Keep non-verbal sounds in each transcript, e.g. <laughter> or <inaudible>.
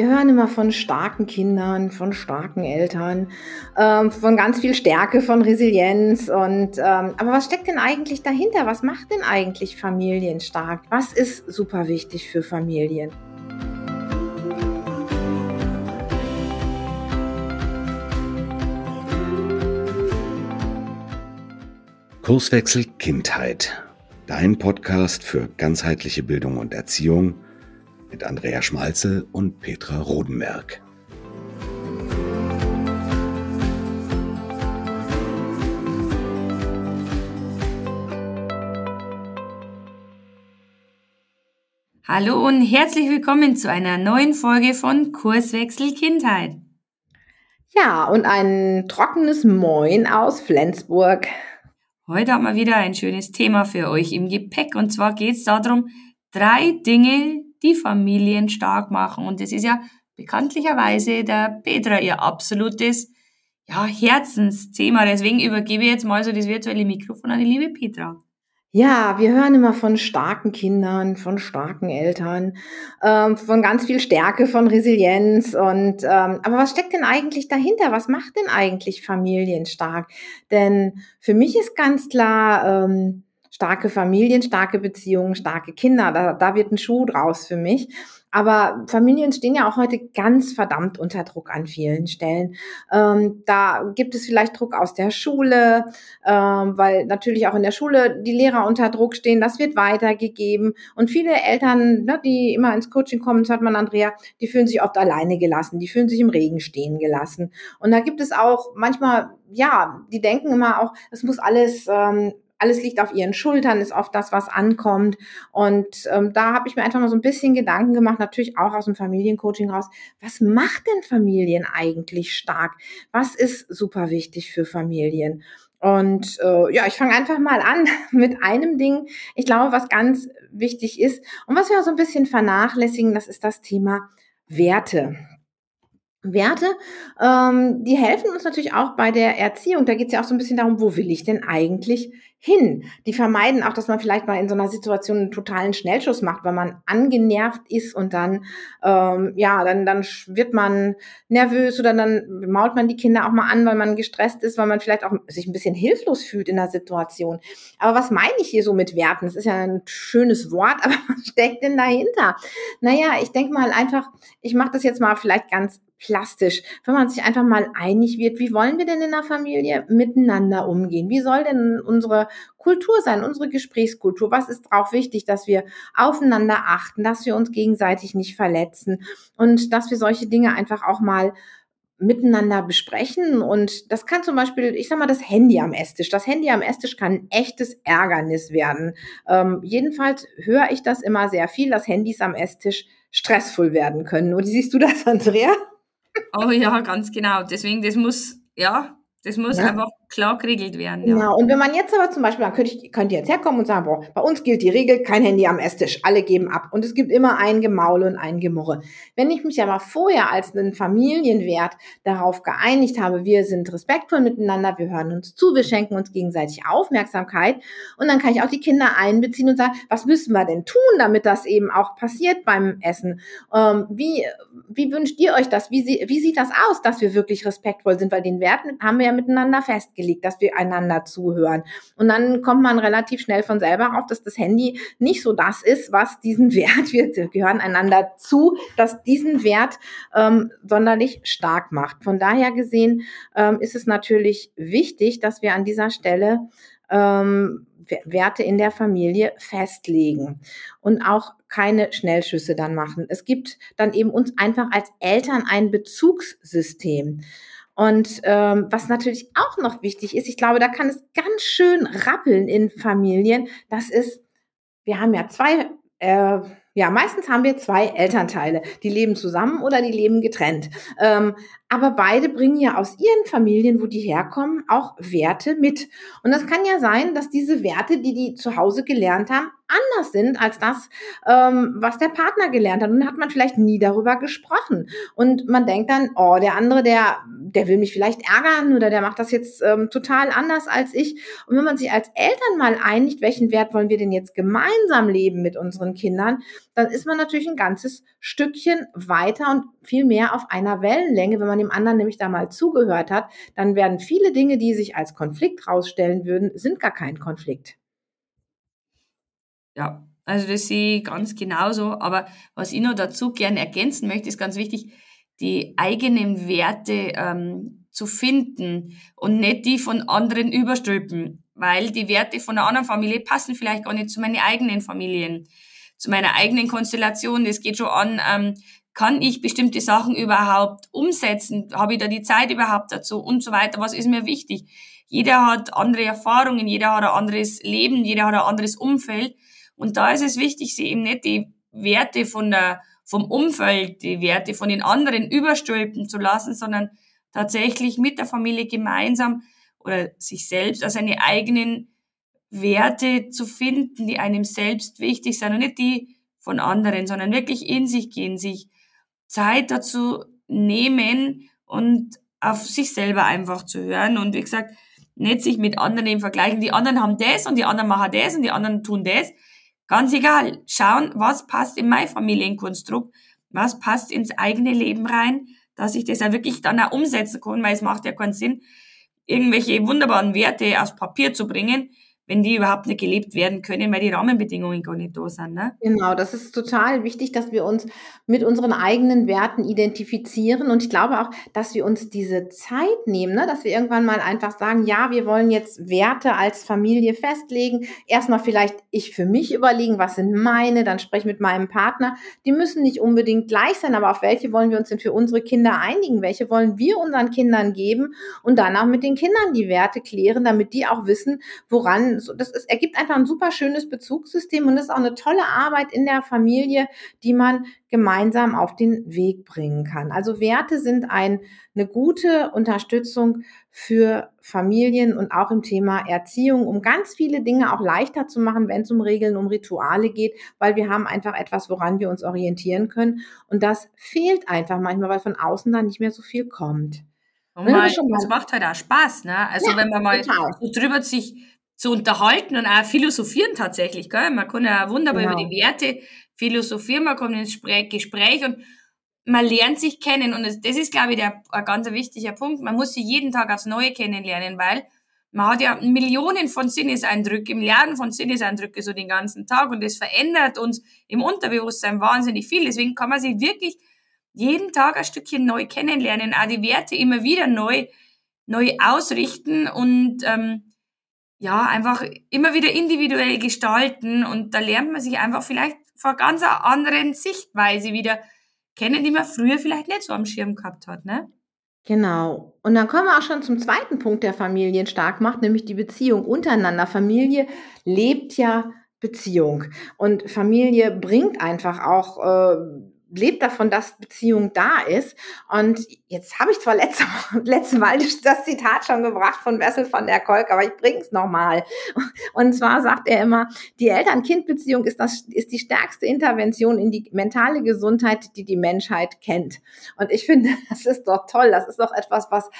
Wir hören immer von starken Kindern, von starken Eltern, ähm, von ganz viel Stärke, von Resilienz. Und ähm, aber was steckt denn eigentlich dahinter? Was macht denn eigentlich Familien stark? Was ist super wichtig für Familien? Kurswechsel Kindheit. Dein Podcast für ganzheitliche Bildung und Erziehung mit Andrea Schmalze und Petra Rodenberg. Hallo und herzlich willkommen zu einer neuen Folge von Kurswechsel Kindheit. Ja, und ein trockenes Moin aus Flensburg. Heute haben wir wieder ein schönes Thema für euch im Gepäck und zwar geht es darum, drei Dinge, die Familien stark machen. Und das ist ja bekanntlicherweise der Petra ihr absolutes ja, Herzensthema. Deswegen übergebe ich jetzt mal so das virtuelle Mikrofon an die liebe Petra. Ja, wir hören immer von starken Kindern, von starken Eltern, ähm, von ganz viel Stärke, von Resilienz. Und ähm, aber was steckt denn eigentlich dahinter? Was macht denn eigentlich Familien stark? Denn für mich ist ganz klar, ähm, starke Familien, starke Beziehungen, starke Kinder. Da, da wird ein Schuh draus für mich. Aber Familien stehen ja auch heute ganz verdammt unter Druck an vielen Stellen. Ähm, da gibt es vielleicht Druck aus der Schule, ähm, weil natürlich auch in der Schule die Lehrer unter Druck stehen. Das wird weitergegeben. Und viele Eltern, ne, die immer ins Coaching kommen, das hat man Andrea, die fühlen sich oft alleine gelassen, die fühlen sich im Regen stehen gelassen. Und da gibt es auch manchmal, ja, die denken immer auch, es muss alles ähm, alles liegt auf ihren Schultern, ist oft das, was ankommt. Und ähm, da habe ich mir einfach mal so ein bisschen Gedanken gemacht, natürlich auch aus dem Familiencoaching raus. Was macht denn Familien eigentlich stark? Was ist super wichtig für Familien? Und äh, ja, ich fange einfach mal an <laughs> mit einem Ding. Ich glaube, was ganz wichtig ist und was wir auch so ein bisschen vernachlässigen, das ist das Thema Werte. Werte, ähm, die helfen uns natürlich auch bei der Erziehung. Da geht es ja auch so ein bisschen darum, wo will ich denn eigentlich hin? Die vermeiden auch, dass man vielleicht mal in so einer Situation einen totalen Schnellschuss macht, weil man angenervt ist und dann, ähm, ja, dann, dann wird man nervös oder dann mault man die Kinder auch mal an, weil man gestresst ist, weil man vielleicht auch sich ein bisschen hilflos fühlt in der Situation. Aber was meine ich hier so mit Werten? Das ist ja ein schönes Wort, <laughs> aber was steckt denn dahinter? Naja, ich denke mal einfach, ich mache das jetzt mal vielleicht ganz plastisch, wenn man sich einfach mal einig wird, wie wollen wir denn in der Familie miteinander umgehen? Wie soll denn unsere Kultur sein, unsere Gesprächskultur? Was ist auch wichtig, dass wir aufeinander achten, dass wir uns gegenseitig nicht verletzen und dass wir solche Dinge einfach auch mal miteinander besprechen. Und das kann zum Beispiel, ich sag mal, das Handy am Esstisch. Das Handy am Esstisch kann ein echtes Ärgernis werden. Ähm, jedenfalls höre ich das immer sehr viel, dass Handys am Esstisch stressvoll werden können. Und siehst du das, Andrea? Oh ja, ganz genau. Deswegen, das muss, ja, das muss ja. einfach klar geregelt werden. Ja. Genau. Und wenn man jetzt aber zum Beispiel, dann könnte ich, könnt ihr jetzt herkommen und sagen, boah, bei uns gilt die Regel, kein Handy am Esstisch, alle geben ab. Und es gibt immer ein Gemaul und ein Gemurre. Wenn ich mich aber vorher als einen Familienwert darauf geeinigt habe, wir sind respektvoll miteinander, wir hören uns zu, wir schenken uns gegenseitig Aufmerksamkeit und dann kann ich auch die Kinder einbeziehen und sagen, was müssen wir denn tun, damit das eben auch passiert beim Essen? Ähm, wie, wie wünscht ihr euch das? Wie, wie sieht das aus, dass wir wirklich respektvoll sind? Weil den Wert haben wir ja miteinander festgelegt festgelegt, dass wir einander zuhören. Und dann kommt man relativ schnell von selber auf, dass das Handy nicht so das ist, was diesen <laughs> Wert, wir gehören einander zu, dass diesen Wert ähm, sonderlich stark macht. Von daher gesehen ähm, ist es natürlich wichtig, dass wir an dieser Stelle ähm, Werte in der Familie festlegen und auch keine Schnellschüsse dann machen. Es gibt dann eben uns einfach als Eltern ein Bezugssystem. Und ähm, was natürlich auch noch wichtig ist, ich glaube, da kann es ganz schön rappeln in Familien. Das ist, wir haben ja zwei, äh, ja, meistens haben wir zwei Elternteile, die leben zusammen oder die leben getrennt. Ähm, aber beide bringen ja aus ihren Familien, wo die herkommen, auch Werte mit. Und das kann ja sein, dass diese Werte, die die zu Hause gelernt haben, anders sind als das, ähm, was der Partner gelernt hat. Und hat man vielleicht nie darüber gesprochen. Und man denkt dann, oh, der andere, der, der will mich vielleicht ärgern oder der macht das jetzt ähm, total anders als ich. Und wenn man sich als Eltern mal einigt, welchen Wert wollen wir denn jetzt gemeinsam leben mit unseren Kindern, dann ist man natürlich ein ganzes Stückchen weiter und viel mehr auf einer Wellenlänge. Wenn man dem anderen nämlich da mal zugehört hat, dann werden viele Dinge, die sich als Konflikt rausstellen würden, sind gar kein Konflikt. Ja, also das sehe ich ganz genauso. Aber was ich noch dazu gerne ergänzen möchte, ist ganz wichtig, die eigenen Werte ähm, zu finden und nicht die von anderen überstülpen, weil die Werte von einer anderen Familie passen vielleicht gar nicht zu meinen eigenen Familien, zu meiner eigenen Konstellation. Das geht schon an, ähm, kann ich bestimmte Sachen überhaupt umsetzen? Habe ich da die Zeit überhaupt dazu und so weiter? Was ist mir wichtig? Jeder hat andere Erfahrungen, jeder hat ein anderes Leben, jeder hat ein anderes Umfeld. Und da ist es wichtig, sie eben nicht die Werte von der, vom Umfeld, die Werte von den anderen überstülpen zu lassen, sondern tatsächlich mit der Familie gemeinsam oder sich selbst als seine eigenen Werte zu finden, die einem selbst wichtig sind und nicht die von anderen, sondern wirklich in sich gehen, sich Zeit dazu nehmen und auf sich selber einfach zu hören. Und wie gesagt, nicht sich mit anderen vergleichen. Die anderen haben das und die anderen machen das und die anderen tun das, Ganz egal, schauen, was passt in mein Familienkonstrukt, was passt ins eigene Leben rein, dass ich das ja wirklich dann auch umsetzen kann, weil es macht ja keinen Sinn, irgendwelche wunderbaren Werte aufs Papier zu bringen, wenn die überhaupt nicht gelebt werden können, weil die Rahmenbedingungen gar nicht da sind. Ne? Genau, das ist total wichtig, dass wir uns mit unseren eigenen Werten identifizieren. Und ich glaube auch, dass wir uns diese Zeit nehmen, ne? dass wir irgendwann mal einfach sagen, ja, wir wollen jetzt Werte als Familie festlegen. Erstmal vielleicht ich für mich überlegen, was sind meine, dann spreche ich mit meinem Partner. Die müssen nicht unbedingt gleich sein, aber auf welche wollen wir uns denn für unsere Kinder einigen? Welche wollen wir unseren Kindern geben? Und dann auch mit den Kindern die Werte klären, damit die auch wissen, woran so, das ist, ergibt einfach ein super schönes Bezugssystem und ist auch eine tolle Arbeit in der Familie, die man gemeinsam auf den Weg bringen kann. Also Werte sind ein, eine gute Unterstützung für Familien und auch im Thema Erziehung, um ganz viele Dinge auch leichter zu machen, wenn es um Regeln, um Rituale geht, weil wir haben einfach etwas, woran wir uns orientieren können. Und das fehlt einfach manchmal, weil von außen dann nicht mehr so viel kommt. Und mal, das macht halt auch Spaß, ne? Also ja, wenn man mal total. so drüber sich zu unterhalten und auch philosophieren tatsächlich. Gell? Man kann ja wunderbar genau. über die Werte philosophieren, man kommt ins Gespräch und man lernt sich kennen. Und das ist, glaube ich, der, ein ganz wichtiger Punkt. Man muss sich jeden Tag aufs Neue kennenlernen, weil man hat ja Millionen von Sinneseindrücken, Milliarden von Sinneseindrücken so den ganzen Tag und das verändert uns im Unterbewusstsein wahnsinnig viel. Deswegen kann man sich wirklich jeden Tag ein Stückchen neu kennenlernen, auch die Werte immer wieder neu, neu ausrichten und ähm, ja, einfach immer wieder individuell gestalten und da lernt man sich einfach vielleicht vor ganz einer anderen Sichtweise wieder kennen, die man früher vielleicht nicht so am Schirm gehabt hat, ne? Genau. Und dann kommen wir auch schon zum zweiten Punkt, der Familien stark macht, nämlich die Beziehung untereinander. Familie lebt ja Beziehung und Familie bringt einfach auch äh, lebt davon, dass Beziehung da ist. Und jetzt habe ich zwar letzte, <laughs> letzte Mal das Zitat schon gebracht von Wessel von der Kolk, aber ich bringe es nochmal. Und zwar sagt er immer, die Eltern-Kind-Beziehung ist, das, ist die stärkste Intervention in die mentale Gesundheit, die die Menschheit kennt. Und ich finde, <laughs> das ist doch toll. Das ist doch etwas, was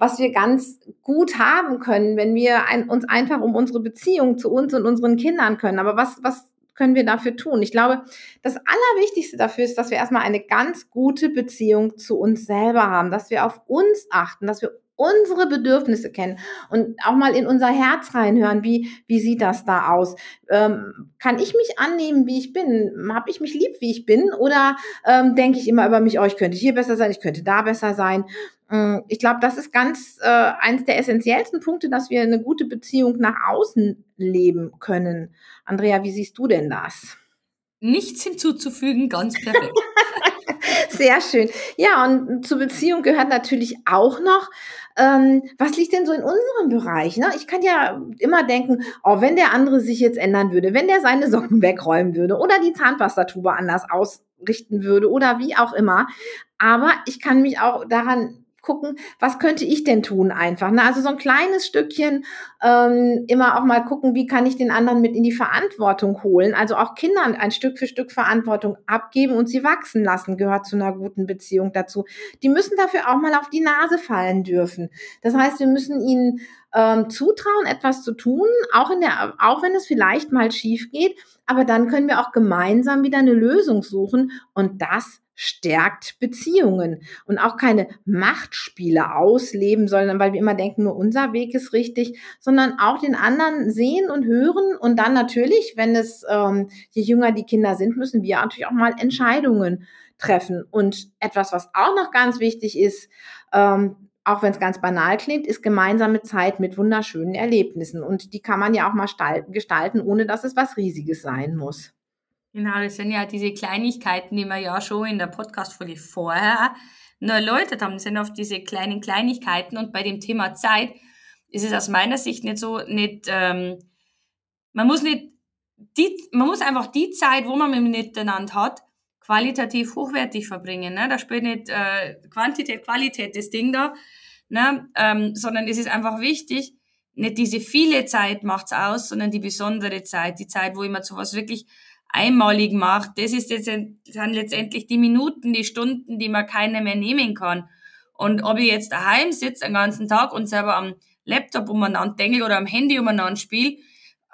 was wir ganz gut haben können, wenn wir ein, uns einfach um unsere Beziehung zu uns und unseren Kindern können. Aber was, was können wir dafür tun? Ich glaube, das Allerwichtigste dafür ist, dass wir erstmal eine ganz gute Beziehung zu uns selber haben, dass wir auf uns achten, dass wir unsere Bedürfnisse kennen und auch mal in unser Herz reinhören, wie, wie sieht das da aus? Ähm, kann ich mich annehmen, wie ich bin? Habe ich mich lieb, wie ich bin? Oder ähm, denke ich immer über mich, oh, ich könnte hier besser sein, ich könnte da besser sein? Ähm, ich glaube, das ist ganz äh, eines der essentiellsten Punkte, dass wir eine gute Beziehung nach außen leben können. Andrea, wie siehst du denn das? Nichts hinzuzufügen, ganz perfekt. <laughs> Sehr schön. Ja, und zur Beziehung gehört natürlich auch noch, ähm, was liegt denn so in unserem Bereich? Ne? Ich kann ja immer denken, oh, wenn der andere sich jetzt ändern würde, wenn der seine Socken <laughs> wegräumen würde oder die Zahnpastatube anders ausrichten würde oder wie auch immer. Aber ich kann mich auch daran gucken, was könnte ich denn tun einfach. Ne? Also so ein kleines Stückchen ähm, immer auch mal gucken, wie kann ich den anderen mit in die Verantwortung holen. Also auch Kindern ein Stück für Stück Verantwortung abgeben und sie wachsen lassen, gehört zu einer guten Beziehung dazu. Die müssen dafür auch mal auf die Nase fallen dürfen. Das heißt, wir müssen ihnen ähm, zutrauen, etwas zu tun, auch in der, auch wenn es vielleicht mal schief geht. Aber dann können wir auch gemeinsam wieder eine Lösung suchen und das stärkt Beziehungen und auch keine Machtspiele ausleben, sondern weil wir immer denken, nur unser Weg ist richtig, sondern auch den anderen sehen und hören und dann natürlich, wenn es ähm, je jünger die Kinder sind, müssen wir natürlich auch mal Entscheidungen treffen. Und etwas, was auch noch ganz wichtig ist, ähm, auch wenn es ganz banal klingt, ist gemeinsame Zeit mit wunderschönen Erlebnissen. Und die kann man ja auch mal gestalten, ohne dass es was Riesiges sein muss. Genau, das sind ja diese Kleinigkeiten, die wir ja schon in der Podcast-Folge vorher nur erläutert haben. Das sind oft diese kleinen Kleinigkeiten. Und bei dem Thema Zeit ist es aus meiner Sicht nicht so, nicht, ähm, man muss nicht, die, man muss einfach die Zeit, wo man miteinander hat, qualitativ hochwertig verbringen. Ne? Da spielt nicht äh, Quantität, Qualität das Ding da, ne? ähm, sondern es ist einfach wichtig, nicht diese viele Zeit macht's aus, sondern die besondere Zeit, die Zeit, wo immer zu was wirklich einmalig macht. Das ist jetzt, sind letztendlich die Minuten, die Stunden, die man keiner mehr nehmen kann. Und ob ich jetzt daheim sitze den ganzen Tag und selber am Laptop umeinander denke oder am Handy umeinander spiele,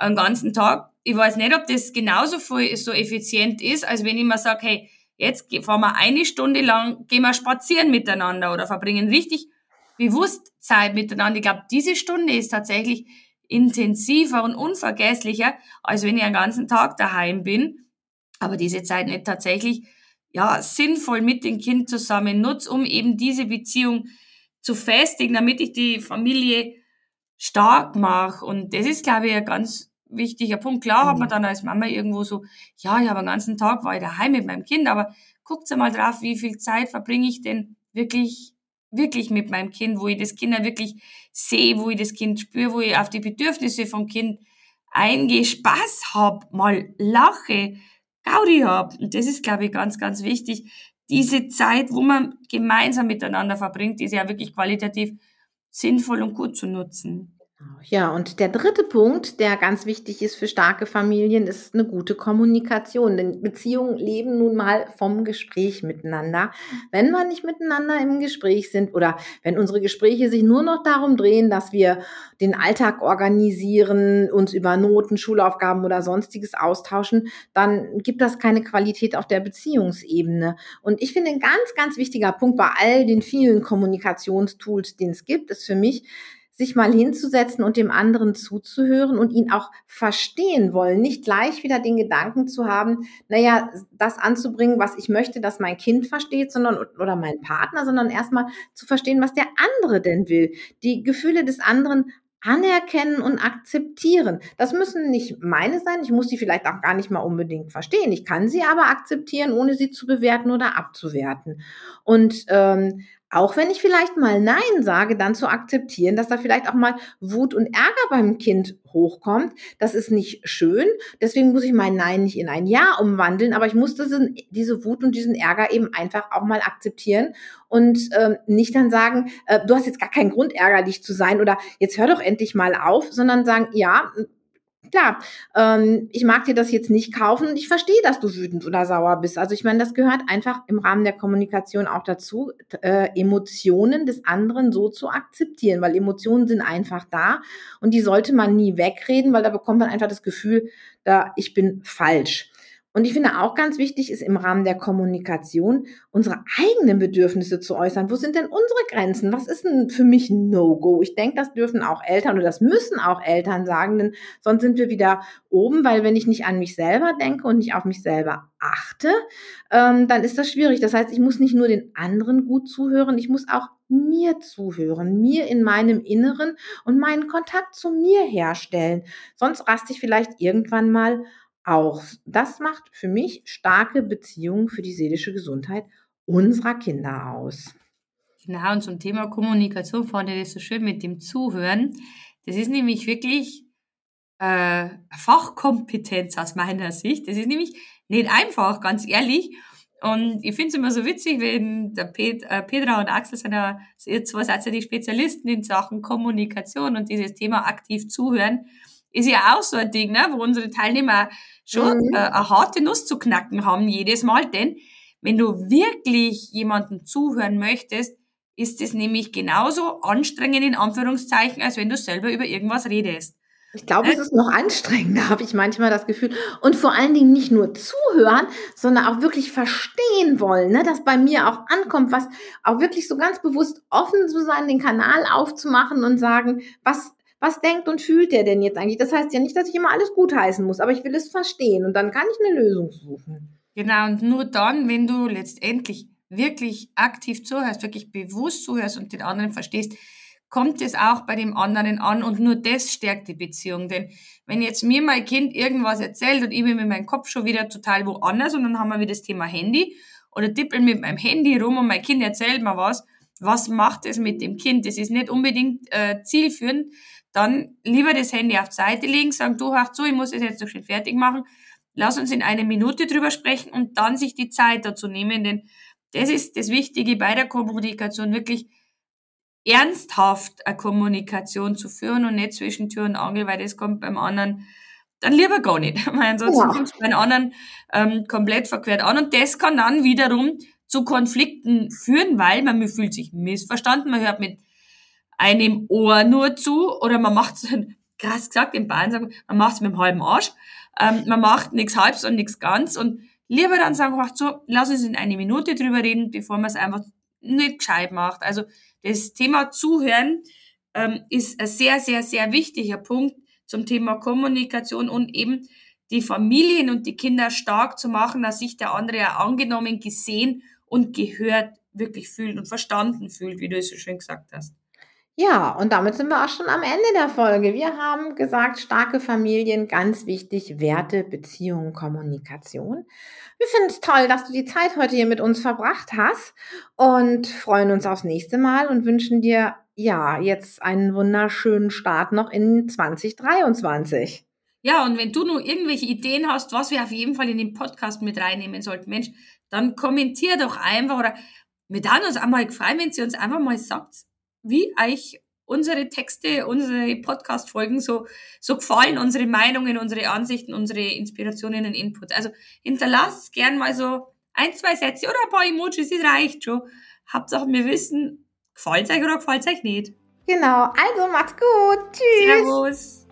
den ganzen Tag, ich weiß nicht, ob das genauso viel, so effizient ist, als wenn ich mir sage, hey, jetzt fahren wir eine Stunde lang, gehen wir spazieren miteinander oder verbringen richtig bewusst Zeit miteinander. Ich glaube, diese Stunde ist tatsächlich intensiver und unvergesslicher, als wenn ich einen ganzen Tag daheim bin, aber diese Zeit nicht tatsächlich ja sinnvoll mit dem Kind zusammen nutze, um eben diese Beziehung zu festigen, damit ich die Familie stark mache. Und das ist, glaube ich, ein ganz wichtiger Punkt. Klar hat man mhm. dann als Mama irgendwo so, ja, ich habe den ganzen Tag war ich daheim mit meinem Kind, aber guckt mal drauf, wie viel Zeit verbringe ich denn wirklich wirklich mit meinem Kind, wo ich das Kind wirklich sehe, wo ich das Kind spüre, wo ich auf die Bedürfnisse vom Kind eingehe, Spaß hab, mal lache, Gaudi hab. Und das ist, glaube ich, ganz, ganz wichtig. Diese Zeit, wo man gemeinsam miteinander verbringt, ist ja wirklich qualitativ sinnvoll und gut zu nutzen. Ja, und der dritte Punkt, der ganz wichtig ist für starke Familien, ist eine gute Kommunikation. Denn Beziehungen leben nun mal vom Gespräch miteinander. Wenn wir nicht miteinander im Gespräch sind oder wenn unsere Gespräche sich nur noch darum drehen, dass wir den Alltag organisieren, uns über Noten, Schulaufgaben oder sonstiges austauschen, dann gibt das keine Qualität auf der Beziehungsebene. Und ich finde, ein ganz, ganz wichtiger Punkt bei all den vielen Kommunikationstools, den es gibt, ist für mich, sich mal hinzusetzen und dem anderen zuzuhören und ihn auch verstehen wollen, nicht gleich wieder den Gedanken zu haben, naja, das anzubringen, was ich möchte, dass mein Kind versteht, sondern oder mein Partner, sondern erstmal zu verstehen, was der andere denn will, die Gefühle des anderen anerkennen und akzeptieren. Das müssen nicht meine sein. Ich muss sie vielleicht auch gar nicht mal unbedingt verstehen. Ich kann sie aber akzeptieren, ohne sie zu bewerten oder abzuwerten. Und ähm, auch wenn ich vielleicht mal Nein sage, dann zu akzeptieren, dass da vielleicht auch mal Wut und Ärger beim Kind hochkommt. Das ist nicht schön. Deswegen muss ich mein Nein nicht in ein Ja umwandeln, aber ich muss diese, diese Wut und diesen Ärger eben einfach auch mal akzeptieren und ähm, nicht dann sagen, äh, du hast jetzt gar keinen Grund, ärgerlich zu sein oder jetzt hör doch endlich mal auf, sondern sagen, ja, klar, ähm, ich mag dir das jetzt nicht kaufen und ich verstehe, dass du wütend oder sauer bist. Also ich meine, das gehört einfach im Rahmen der Kommunikation auch dazu, äh, Emotionen des anderen so zu akzeptieren, weil Emotionen sind einfach da und die sollte man nie wegreden, weil da bekommt man einfach das Gefühl, da ich bin falsch. Und ich finde auch ganz wichtig ist im Rahmen der Kommunikation unsere eigenen Bedürfnisse zu äußern. Wo sind denn unsere Grenzen? Was ist denn für mich ein No-Go? Ich denke, das dürfen auch Eltern oder das müssen auch Eltern sagen, denn sonst sind wir wieder oben, weil wenn ich nicht an mich selber denke und nicht auf mich selber achte, ähm, dann ist das schwierig. Das heißt, ich muss nicht nur den anderen gut zuhören, ich muss auch mir zuhören, mir in meinem Inneren und meinen Kontakt zu mir herstellen. Sonst raste ich vielleicht irgendwann mal auch. Das macht für mich starke Beziehungen für die seelische Gesundheit unserer Kinder aus. Genau, und zum Thema Kommunikation fand ich das so schön mit dem Zuhören. Das ist nämlich wirklich äh, Fachkompetenz aus meiner Sicht. Das ist nämlich nicht einfach, ganz ehrlich. Und ich finde es immer so witzig, wenn der Pet, äh, Petra und Axel sind ja, ihr zwei seid ja die Spezialisten in Sachen Kommunikation und dieses Thema aktiv zuhören, ist ja auch so ein Ding, ne, wo unsere Teilnehmer schon mhm. äh, eine harte Nuss zu knacken haben jedes Mal, denn wenn du wirklich jemanden zuhören möchtest, ist es nämlich genauso anstrengend in Anführungszeichen, als wenn du selber über irgendwas redest. Ich glaube, es ist noch anstrengender, <laughs> habe ich manchmal das Gefühl. Und vor allen Dingen nicht nur zuhören, sondern auch wirklich verstehen wollen, ne? dass bei mir auch ankommt, was auch wirklich so ganz bewusst offen zu sein, den Kanal aufzumachen und sagen, was, was denkt und fühlt der denn jetzt eigentlich? Das heißt ja nicht, dass ich immer alles gutheißen muss, aber ich will es verstehen und dann kann ich eine Lösung suchen. Genau, und nur dann, wenn du letztendlich wirklich aktiv zuhörst, wirklich bewusst zuhörst und den anderen verstehst, kommt es auch bei dem anderen an und nur das stärkt die Beziehung. Denn wenn jetzt mir mein Kind irgendwas erzählt und ich bin mit meinem Kopf schon wieder total woanders und dann haben wir wieder das Thema Handy oder tippeln mit meinem Handy rum und mein Kind erzählt mir was, was macht es mit dem Kind? Das ist nicht unbedingt äh, zielführend. Dann lieber das Handy auf die Seite legen, sagen, du hör zu, ich muss es jetzt noch schnell fertig machen. Lass uns in einer Minute drüber sprechen und dann sich die Zeit dazu nehmen, denn das ist das Wichtige bei der Kommunikation, wirklich ernsthaft eine Kommunikation zu führen und nicht zwischen Tür und Angel, weil das kommt beim anderen dann lieber gar nicht. <laughs> Weil ansonsten ja. kommt es beim anderen ähm, komplett verquert an und das kann dann wiederum zu Konflikten führen, weil man fühlt sich missverstanden, man hört mit einem Ohr nur zu oder man macht <laughs> krass gesagt, im Bayern sagen, man macht es mit dem halben Arsch, ähm, man macht nichts halbs und nichts ganz und lieber dann sagen, ach so, lass uns in eine Minute drüber reden, bevor man es einfach nicht gescheit macht. Also das Thema Zuhören ähm, ist ein sehr, sehr, sehr wichtiger Punkt zum Thema Kommunikation und eben die Familien und die Kinder stark zu machen, dass sich der andere auch angenommen, gesehen und gehört wirklich fühlt und verstanden fühlt, wie du es so schön gesagt hast. Ja, und damit sind wir auch schon am Ende der Folge. Wir haben gesagt, starke Familien, ganz wichtig, Werte, Beziehungen, Kommunikation. Wir finden es toll, dass du die Zeit heute hier mit uns verbracht hast und freuen uns aufs nächste Mal und wünschen dir ja jetzt einen wunderschönen Start noch in 2023. Ja, und wenn du nur irgendwelche Ideen hast, was wir auf jeden Fall in den Podcast mit reinnehmen sollten, Mensch, dann kommentier doch einfach oder wir haben uns einmal gefreut, wenn sie uns einfach mal sagt, wie euch unsere Texte, unsere Podcast-Folgen so, so gefallen, unsere Meinungen, unsere Ansichten, unsere Inspirationen und Inputs. Also hinterlasst gern mal so ein, zwei Sätze oder ein paar Emojis, das reicht schon. Hauptsache wir wissen, gefällt euch oder gefällt euch nicht. Genau, also macht's gut. Tschüss. Servus.